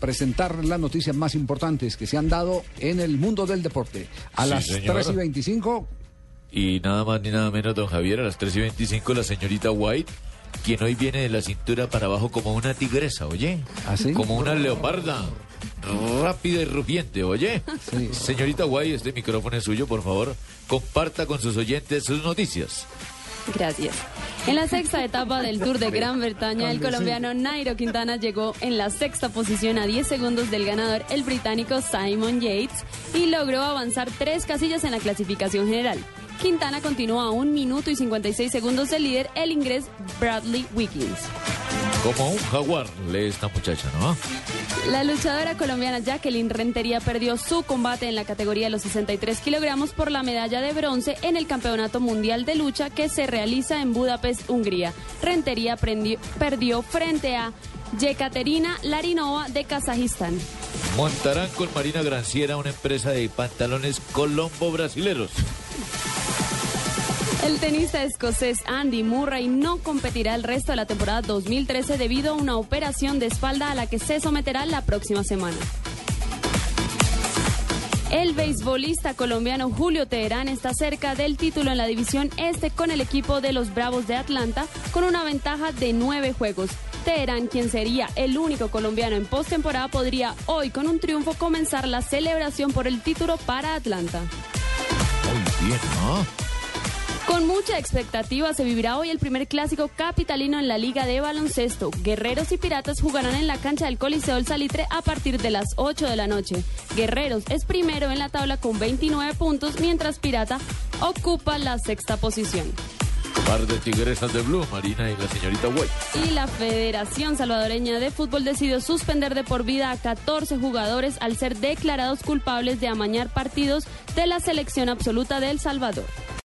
presentar las noticias más importantes que se han dado en el mundo del deporte. A Sí, las señor. 3 y 25, Y nada más ni nada menos, don Javier, a las 3 y 25, la señorita White, quien hoy viene de la cintura para abajo como una tigresa, oye. ¿Ah, sí? Como una leoparda. Rápida y rugiente, oye. Sí. Señorita White, este micrófono es suyo, por favor. Comparta con sus oyentes sus noticias. Gracias. En la sexta etapa del Tour de Gran Bretaña, el colombiano Nairo Quintana llegó en la sexta posición a 10 segundos del ganador, el británico Simon Yates, y logró avanzar tres casillas en la clasificación general. Quintana continúa a un minuto y 56 segundos del líder, el inglés Bradley Wiggins. Como un jaguar, lee esta muchacha, ¿no? La luchadora colombiana Jacqueline Rentería perdió su combate en la categoría de los 63 kilogramos por la medalla de bronce en el Campeonato Mundial de Lucha que se realiza en Budapest, Hungría. Rentería perdió frente a Yekaterina Larinova de Kazajistán. Montarán con Marina Granciera una empresa de pantalones colombo brasileros. El tenista escocés Andy Murray no competirá el resto de la temporada 2013 debido a una operación de espalda a la que se someterá la próxima semana. El beisbolista colombiano Julio Teherán está cerca del título en la división este con el equipo de los Bravos de Atlanta con una ventaja de nueve juegos. Teherán, quien sería el único colombiano en postemporada, podría hoy con un triunfo comenzar la celebración por el título para Atlanta. Con mucha expectativa se vivirá hoy el primer clásico capitalino en la Liga de Baloncesto. Guerreros y Piratas jugarán en la cancha del Coliseo del Salitre a partir de las 8 de la noche. Guerreros es primero en la tabla con 29 puntos, mientras Pirata ocupa la sexta posición. Par de tigresas de Blue, Marina y la señorita White. Y la Federación Salvadoreña de Fútbol decidió suspender de por vida a 14 jugadores al ser declarados culpables de amañar partidos de la selección absoluta de El Salvador.